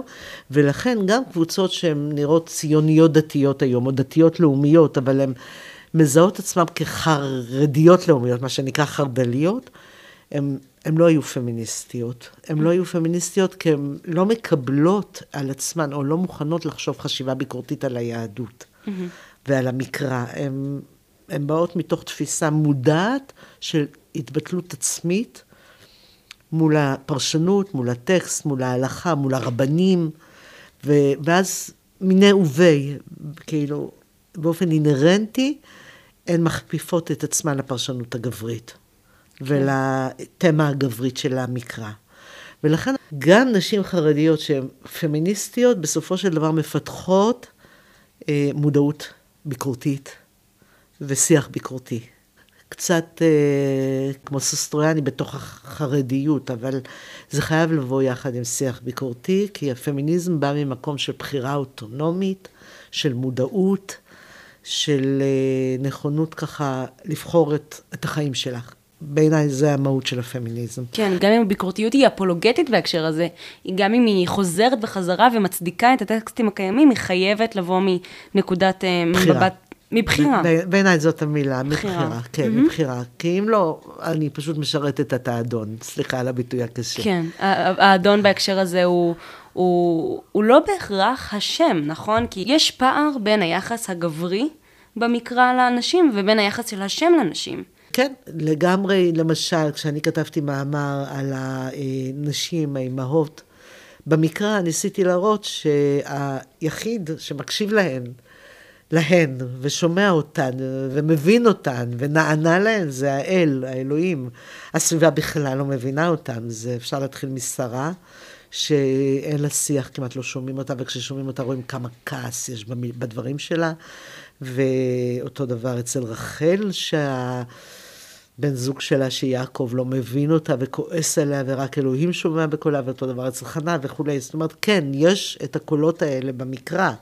ולכן גם קבוצות שהן נראות ציוניות דתיות היום, או דתיות לאומיות, אבל הן מזהות עצמן כחרדיות לאומיות, מה שנקרא חרד"ליות, הן הן לא היו פמיניסטיות. הן לא היו פמיניסטיות כי הן לא מקבלות על עצמן, או לא מוכנות לחשוב חשיבה ביקורתית על היהדות mm-hmm. ועל המקרא. הן הן באות מתוך תפיסה מודעת של התבטלות עצמית מול הפרשנות, מול הטקסט, מול ההלכה, מול הרבנים, ו, ואז מיני ובי, כאילו, באופן אינהרנטי, הן מכפיפות את עצמן לפרשנות הגברית ולתמה הגברית של המקרא. ולכן גם נשים חרדיות שהן פמיניסטיות, בסופו של דבר מפתחות אה, מודעות ביקורתית ושיח ביקורתי. קצת אה, כמו סוסטרויאני בתוך החרדיות, אבל זה חייב לבוא יחד עם שיח ביקורתי, כי הפמיניזם בא ממקום של בחירה אוטונומית, של מודעות, של אה, נכונות ככה לבחור את, את החיים שלך. בעיניי זה המהות של הפמיניזם. כן, גם אם הביקורתיות היא אפולוגטית בהקשר הזה, גם אם היא חוזרת בחזרה ומצדיקה את הטקסטים הקיימים, היא חייבת לבוא מנקודת אה, בחירה. מבט... מבחירה. בעיניי זאת המילה, בחירה. מבחירה. כן, מהמם. מבחירה. כי אם לא, אני פשוט משרתת את האדון. סליחה על הביטוי הקשה. כן, האדון בהקשר הזה הוא, הוא, הוא לא בהכרח השם, נכון? כי יש פער בין היחס הגברי במקרא לאנשים ובין היחס של השם לנשים. כן, לגמרי, למשל, כשאני כתבתי מאמר על הנשים, האימהות, במקרא ניסיתי להראות שהיחיד שמקשיב להן, להן, ושומע אותן, ומבין אותן, ונענה להן, זה האל, האלוהים. הסביבה בכלל לא מבינה אותן, זה אפשר להתחיל משרה. שאין לה שיח, כמעט לא שומעים אותה, וכששומעים אותה רואים כמה כעס יש בדברים שלה. ואותו דבר אצל רחל, שהבן זוג שלה, שיעקב, לא מבין אותה וכועס עליה, ורק אלוהים שומע בקולה, ואותו דבר אצל חנה וכולי. זאת אומרת, כן, יש את הקולות האלה במקרא.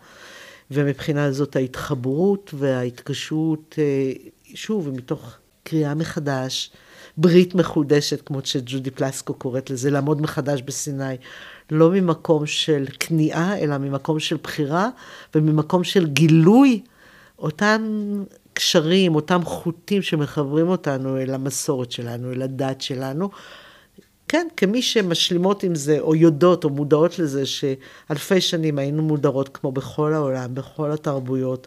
ומבחינה זאת ההתחברות וההתקשרות, אה, שוב, מתוך קריאה מחדש, ברית מחודשת, כמו שג'ודי פלסקו קוראת לזה, לעמוד מחדש בסיני. לא ממקום של כניעה, אלא ממקום של בחירה, וממקום של גילוי אותם קשרים, אותם חוטים שמחברים אותנו אל המסורת שלנו, אל הדת שלנו. כן, כמי שמשלימות עם זה, או יודעות, או מודעות לזה, שאלפי שנים היינו מודרות כמו בכל העולם, בכל התרבויות,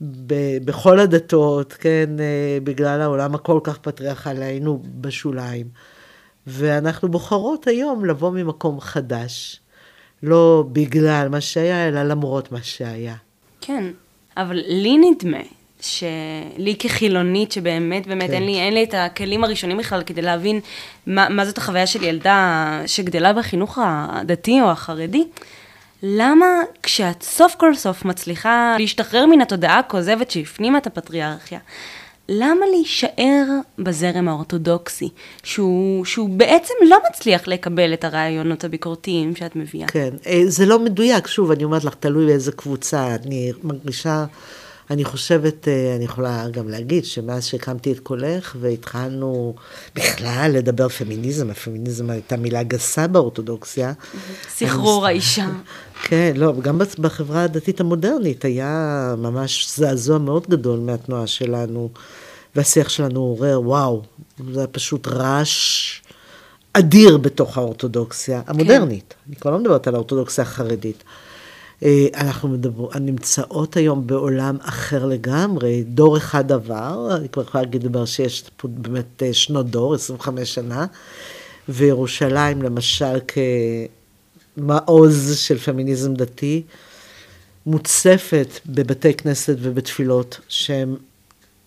ב- בכל הדתות, כן, אה, בגלל העולם הכל כך פטריארכלי, היינו בשוליים. ואנחנו בוחרות היום לבוא ממקום חדש, לא בגלל מה שהיה, אלא למרות מה שהיה. כן, אבל לי נדמה שלי כחילונית, שבאמת, באמת כן. אין, לי, אין לי את הכלים הראשונים בכלל כדי להבין מה, מה זאת החוויה של ילדה שגדלה בחינוך הדתי או החרדי, למה כשאת סוף כל סוף מצליחה להשתחרר מן התודעה הכוזבת שהפנימה את הפטריארכיה, למה להישאר בזרם האורתודוקסי, שהוא, שהוא בעצם לא מצליח לקבל את הרעיונות הביקורתיים שאת מביאה? כן, אה, זה לא מדויק, שוב, אני אומרת לך, תלוי באיזה קבוצה. אני מרגישה, אני חושבת, אה, אני יכולה גם להגיד, שמאז שהקמתי את קולך והתחלנו בכלל לדבר פמיניזם, הפמיניזם הייתה מילה גסה באורתודוקסיה. סחרור האישה. <laughs> כן, לא, גם בחברה הדתית המודרנית היה ממש זעזוע מאוד גדול מהתנועה שלנו, והשיח שלנו עורר, וואו, זה היה פשוט רעש אדיר בתוך האורתודוקסיה המודרנית. אני כבר לא מדברת על האורתודוקסיה החרדית. אה, אנחנו מדבר, נמצאות היום בעולם אחר לגמרי, דור אחד עבר, אני כבר יכולה להגיד דבר שיש באמת אה, שנות דור, 25 שנה, וירושלים למשל כמעוז של פמיניזם דתי, מוצפת בבתי כנסת ובתפילות שהן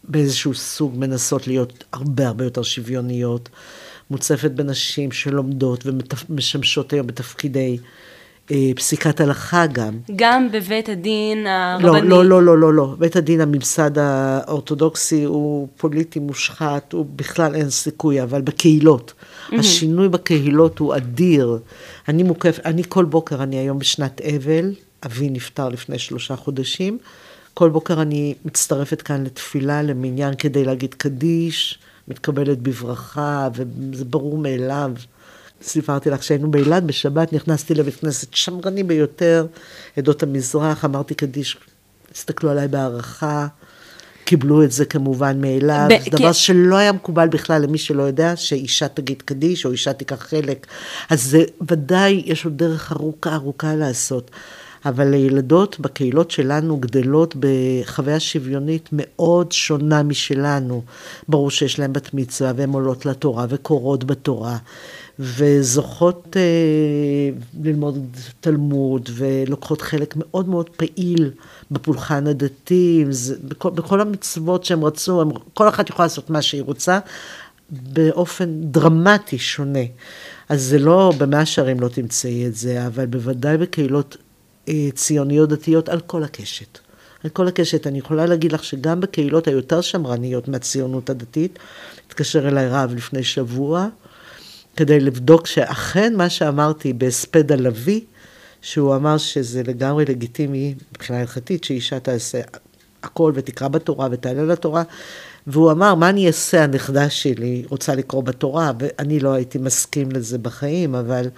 באיזשהו סוג מנסות להיות הרבה הרבה יותר שוויוניות, מוצפת בנשים שלומדות ומשמשות היום בתפקידי פסיקת הלכה גם. גם בבית הדין לא, הרבני. לא, לא, לא, לא, לא. בית הדין הממסד האורתודוקסי הוא פוליטי מושחת, הוא בכלל אין סיכוי, אבל בקהילות. השינוי בקהילות הוא אדיר. אני מוקף, אני כל בוקר, אני היום בשנת אבל, אבי נפטר לפני שלושה חודשים. כל בוקר אני מצטרפת כאן לתפילה, למניין, כדי להגיד קדיש, מתקבלת בברכה, וזה ברור מאליו. סיפרתי לך שהיינו באילת בשבת, נכנסתי לבית כנסת שמרני ביותר, עדות המזרח, אמרתי קדיש, הסתכלו עליי בהערכה, קיבלו את זה כמובן מאליו, ב- זה דבר כי- שלא היה מקובל בכלל למי שלא יודע, שאישה תגיד קדיש או אישה תיקח חלק. אז זה ודאי, יש עוד דרך ארוכה ארוכה לעשות. אבל לילדות בקהילות שלנו גדלות בחוויה שוויונית מאוד שונה משלנו. ברור שיש להן בת מצווה והן עולות לתורה וקוראות בתורה. וזוכות אה, ללמוד תלמוד ולוקחות חלק מאוד מאוד פעיל בפולחן הדתי, זה, בכל, בכל המצוות שהם רצו, הם, כל אחת יכולה לעשות מה שהיא רוצה באופן דרמטי שונה. אז זה לא, במאה שערים לא תמצאי את זה, אבל בוודאי בקהילות אה, ציוניות דתיות על כל הקשת. על כל הקשת. אני יכולה להגיד לך שגם בקהילות היותר שמרניות מהציונות הדתית, התקשר אליי רב לפני שבוע, כדי לבדוק שאכן מה שאמרתי בהספד הלוי, שהוא אמר שזה לגמרי לגיטימי מבחינה הלכתית, שאישה תעשה הכל ותקרא בתורה ותעלה לתורה. והוא אמר, מה אני אעשה, הנכדה שלי רוצה לקרוא בתורה, ואני לא הייתי מסכים לזה בחיים, אבל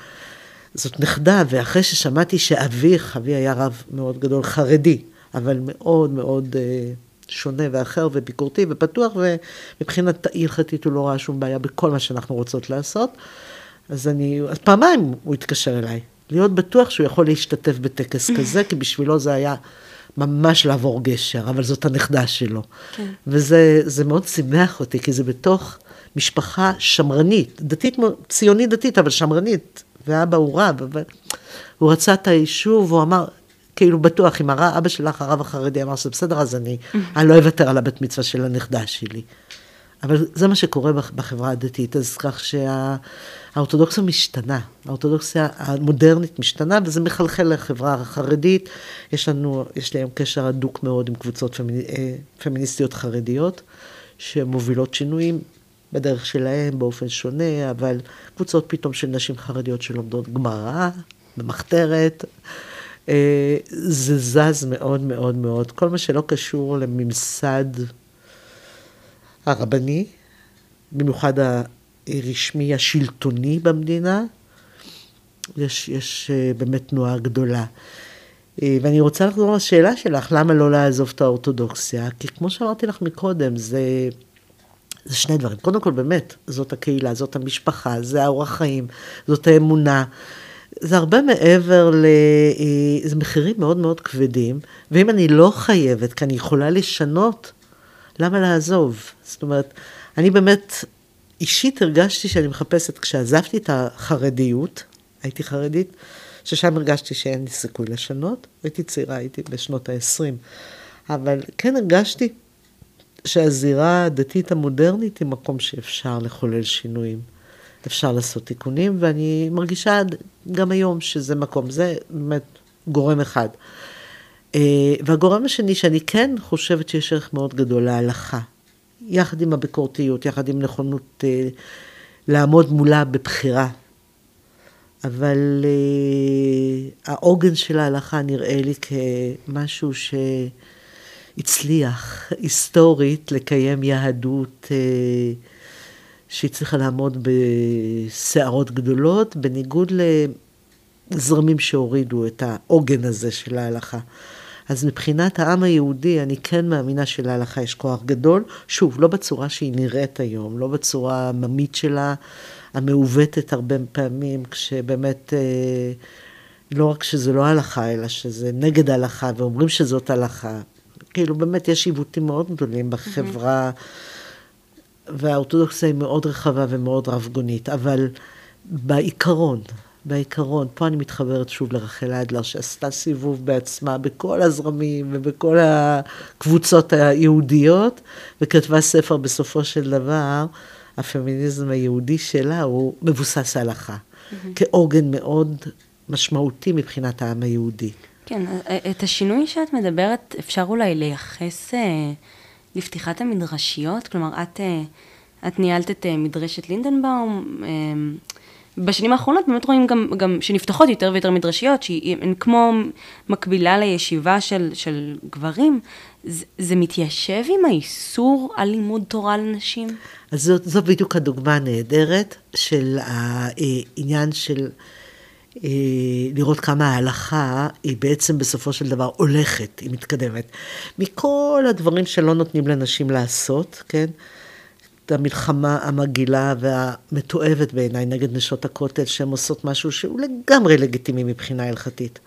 זאת נכדה, ואחרי ששמעתי שאביך, אבי היה רב מאוד גדול, חרדי, אבל מאוד מאוד אה, שונה ואחר וביקורתי ופתוח, ומבחינת הלכתית הוא לא ראה שום בעיה בכל מה שאנחנו רוצות לעשות. אז אני, אז פעמיים הוא התקשר אליי, להיות בטוח שהוא יכול להשתתף בטקס <laughs> כזה, כי בשבילו זה היה ממש לעבור גשר, אבל זאת הנכדה שלו. כן. וזה מאוד שימח אותי, כי זה בתוך משפחה שמרנית, דתית, ציונית דתית, אבל שמרנית, ואבא הוא רב, אבל הוא רצה את היישוב, הוא אמר, כאילו בטוח, אם הרב, אבא שלך, הרב החרדי, אמר שזה בסדר, אז אני, <laughs> אני לא אוותר על הבת מצווה של הנכדה שלי. אבל זה מה שקורה בחברה הדתית, אז כך שהאורתודוקסיה משתנה, האורתודוקסיה המודרנית משתנה, וזה מחלחל לחברה החרדית. יש לנו, יש לי היום קשר הדוק מאוד עם קבוצות פמיני, אה, פמיניסטיות חרדיות, שמובילות שינויים בדרך שלהם, באופן שונה, אבל קבוצות פתאום של נשים חרדיות שלומדות גמרא, במחתרת. אה, זה זז מאוד מאוד מאוד. כל מה שלא קשור לממסד הרבני, במיוחד הרשמי השלטוני במדינה, יש, יש אה, באמת תנועה גדולה. אה, ואני רוצה לחזור לשאלה שלך, למה לא לעזוב את האורתודוקסיה? כי כמו שאמרתי לך מקודם, זה, זה שני דברים. קודם כל, באמת, זאת הקהילה, זאת המשפחה, זה האורח חיים, זאת האמונה. זה הרבה מעבר ל... אה, זה מחירים מאוד מאוד כבדים, ואם אני לא חייבת, כי אני יכולה לשנות, למה לעזוב? זאת אומרת, אני באמת אישית הרגשתי שאני מחפשת, כשעזבתי את החרדיות, הייתי חרדית, ששם הרגשתי שאין לי סיכוי לשנות, הייתי צעירה, הייתי בשנות ה-20, אבל כן הרגשתי שהזירה הדתית המודרנית היא מקום שאפשר לחולל שינויים. אפשר לעשות תיקונים, ואני מרגישה גם היום שזה מקום, זה באמת גורם אחד. אה, והגורם השני, שאני כן חושבת שיש ערך מאוד גדול להלכה, יחד עם הביקורתיות, יחד עם נכונות אה, לעמוד מולה בבחירה. אבל אה, העוגן של ההלכה נראה לי כמשהו שהצליח היסטורית לקיים יהדות שהיא צריכה לעמוד בסערות גדולות, בניגוד לזרמים שהורידו את העוגן הזה של ההלכה. אז מבחינת העם היהודי, אני כן מאמינה שלהלכה יש כוח גדול. שוב, לא בצורה שהיא נראית היום, לא בצורה העממית שלה, המעוותת הרבה פעמים, כשבאמת, אה, לא רק שזה לא הלכה, אלא שזה נגד הלכה, ואומרים שזאת הלכה. כאילו, באמת יש עיוותים מאוד גדולים בחברה, והאורתודוקסיה היא מאוד רחבה ומאוד רב-גונית, אבל בעיקרון, בעיקרון, פה אני מתחברת שוב לרחל אדלר, שעשתה סיבוב בעצמה בכל הזרמים ובכל הקבוצות היהודיות, וכתבה ספר בסופו של דבר, הפמיניזם היהודי שלה הוא מבוסס הלכה, mm-hmm. כעוגן מאוד משמעותי מבחינת העם היהודי. כן, את השינוי שאת מדברת, אפשר אולי לייחס אה, לפתיחת המדרשיות? כלומר, את, אה, את ניהלת את אה, מדרשת לינדנבאום, אה, בשנים האחרונות באמת רואים גם, גם שנפתחות יותר ויותר מדרשיות, שהן כמו מקבילה לישיבה של, של גברים. זה, זה מתיישב עם האיסור על לימוד תורה לנשים? אז זאת, זאת בדיוק הדוגמה הנהדרת של העניין של לראות כמה ההלכה היא בעצם בסופו של דבר הולכת, היא מתקדמת. מכל הדברים שלא נותנים לנשים לעשות, כן? את המלחמה המגעילה והמתועבת בעיניי נגד נשות הכותל, שהן עושות משהו שהוא לגמרי לגיטימי מבחינה הלכתית.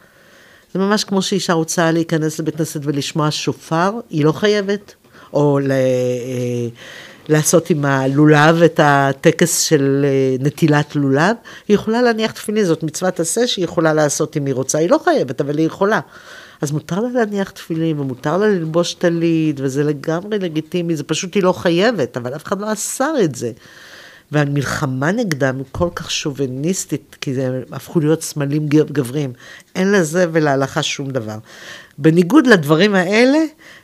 זה ממש כמו שאישה רוצה להיכנס לבית כנסת ולשמוע שופר, היא לא חייבת, או ל... לעשות עם הלולב את הטקס של אה, נטילת לולב, היא יכולה להניח תפילין, זאת מצוות עשה שהיא יכולה לעשות אם היא רוצה, היא לא חייבת, אבל היא יכולה. אז מותר לה להניח תפילין, ומותר לה ללבוש טלית, וזה לגמרי לגיטימי, זה פשוט היא לא חייבת, אבל אף אחד לא אסר את זה. והמלחמה נגדם היא כל כך שוביניסטית, כי הם הפכו להיות סמלים גבריים. אין לזה ולהלכה שום דבר. בניגוד לדברים האלה,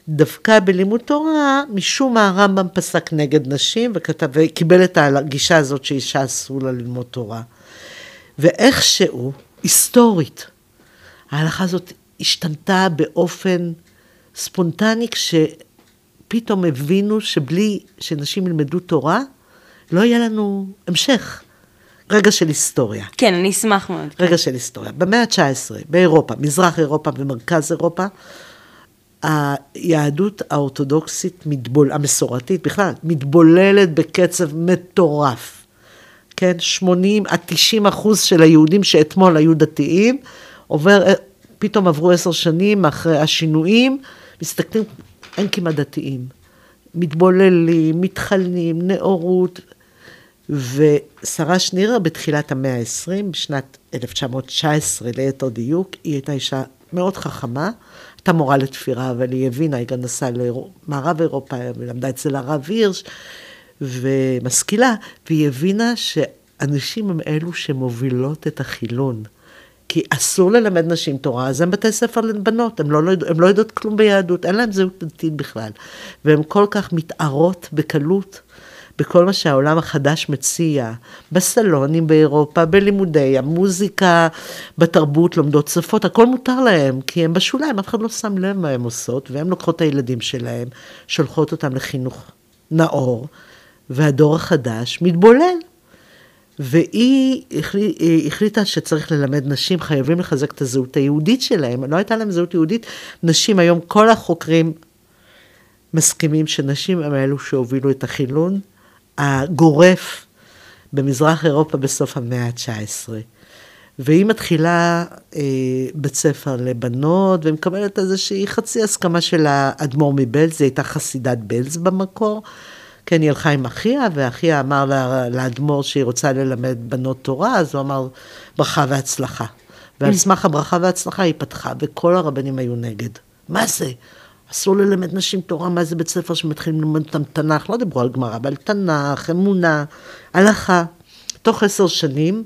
דווקא בלימוד תורה, משום מה הרמב"ם פסק נגד נשים וכתב, וקיבל את הגישה הזאת שאישה אסור לה ללמוד תורה. ואיכשהו, היסטורית, ההלכה הזאת השתנתה באופן ספונטני, כשפתאום הבינו שבלי שנשים ילמדו תורה, לא יהיה לנו המשך. רגע של היסטוריה. כן, אני אשמח מאוד. רגע כן. של היסטוריה. במאה ה-19, באירופה, מזרח אירופה ומרכז אירופה, היהדות האורתודוקסית, מתבול, המסורתית בכלל, מתבוללת בקצב מטורף. כן, 80 עד 90 אחוז של היהודים שאתמול היו דתיים, עובר, פתאום עברו עשר שנים אחרי השינויים, מסתכלים, אין כמעט דתיים. מתבוללים, מתחלנים, נאורות. ושרה שנירר בתחילת המאה ה-20, בשנת 1919 ליתר דיוק, היא הייתה אישה מאוד חכמה, הייתה מורה לתפירה, אבל היא הבינה, היא גם נסעה למערב אירופה, ולמדה אצל הרב הירש, ומשכילה, והיא הבינה שאנשים הם אלו שמובילות את החילון. כי אסור ללמד נשים תורה, אז הם בתי ספר לבנות, הן לא, לא יודעות כלום ביהדות, אין להן זהות דתית בכלל. והן כל כך מתערות בקלות בכל מה שהעולם החדש מציע, בסלונים באירופה, בלימודי המוזיקה, בתרבות, לומדות שפות, הכל מותר להם, כי הם בשוליים, אף אחד לא שם לב מה הן עושות, והן לוקחות את הילדים שלהם, שולחות אותם לחינוך נאור, והדור החדש מתבולל. והיא החליטה שצריך ללמד נשים, חייבים לחזק את הזהות היהודית שלהם. לא הייתה להם זהות יהודית. נשים היום, כל החוקרים מסכימים שנשים הם אלו שהובילו את החילון הגורף במזרח אירופה בסוף המאה ה-19. והיא מתחילה אה, בית ספר לבנות, ומקבלת איזושהי חצי הסכמה של האדמו"ר מבלז, היא הייתה חסידת בלז במקור. כן, היא הלכה עם אחיה, ואחיה אמר לאדמו"ר שהיא רוצה ללמד בנות תורה, אז הוא אמר ברכה והצלחה. ועל סמך הברכה וההצלחה היא פתחה, וכל הרבנים היו נגד. מה זה? אסור ללמד נשים תורה, מה זה בית ספר שמתחילים ללמוד אותם תנ"ך, לא דיברו על גמרא, אבל תנ"ך, אמונה, הלכה. תוך עשר שנים,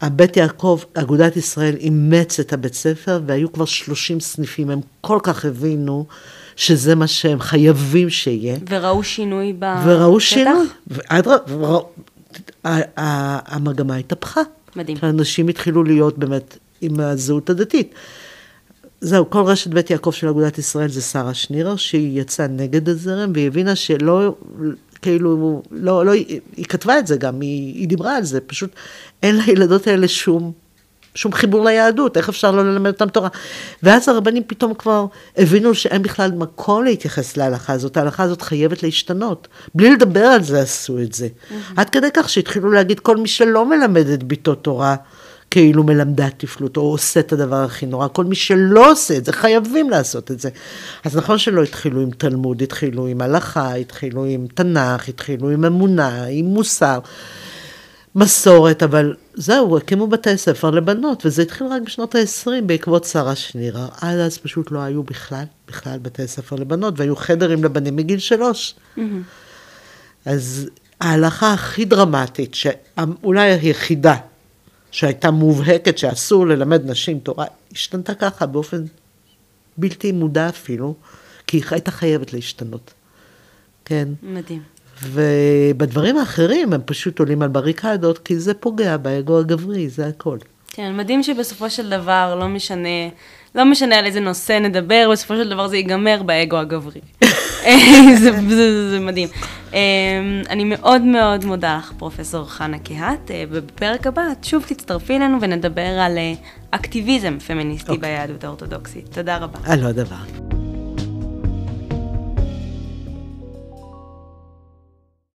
הבית יעקב, אגודת ישראל, אימץ את הבית ספר, והיו כבר שלושים סניפים, הם כל כך הבינו שזה מה שהם חייבים שיהיה. וראו שינוי בשטח? וראו שינוי, ואדרבה, המגמה התהפכה. מדהים. אנשים התחילו להיות באמת עם הזהות הדתית. זהו, כל רשת בית יעקב של אגודת ישראל זה שרה שנירר, שהיא יצאה נגד הזרם, והיא הבינה שלא, כאילו, לא, לא, היא כתבה את זה גם, היא, היא דיברה על זה, פשוט אין לילדות האלה שום, שום חיבור ליהדות, איך אפשר לא ללמד אותם תורה? ואז הרבנים פתאום כבר הבינו שאין בכלל מקום להתייחס להלכה הזאת, ההלכה הזאת חייבת להשתנות. בלי לדבר על זה עשו את זה. Mm-hmm. עד כדי כך שהתחילו להגיד, כל מי שלא מלמד את ביתו תורה, כאילו מלמדה תפלות, או עושה את הדבר הכי נורא. כל מי שלא עושה את זה, חייבים לעשות את זה. אז נכון שלא התחילו עם תלמוד, התחילו עם הלכה, התחילו עם תנ"ך, התחילו עם אמונה, עם מוסר, מסורת, אבל זהו, הקימו בתי ספר לבנות, וזה התחיל רק בשנות ה-20 בעקבות שרה שנירה. עד אז פשוט לא היו בכלל, בכלל בתי ספר לבנות, והיו חדרים לבנים מגיל שלוש. Mm-hmm. אז ההלכה הכי דרמטית, שאולי היחידה שהייתה מובהקת שאסור ללמד נשים תורה, השתנתה ככה באופן בלתי מודע אפילו, כי היא הייתה חייבת להשתנות. כן. מדהים. ובדברים האחרים הם פשוט עולים על בריקדות, כי זה פוגע באגו הגברי, זה הכל. כן, מדהים שבסופו של דבר לא משנה, לא משנה על איזה נושא נדבר, בסופו של דבר זה ייגמר באגו הגברי. זה, <laughs> זה, זה, זה מדהים. אמ, אני מאוד מאוד מודה לך, פרופסור חנה קהת, אה, ובפרק הבא שוב תצטרפי אלינו ונדבר על אה, אקטיביזם פמיניסטי okay. אוקיי. ביהדות האורתודוקסית. תודה רבה. על עוד דבר.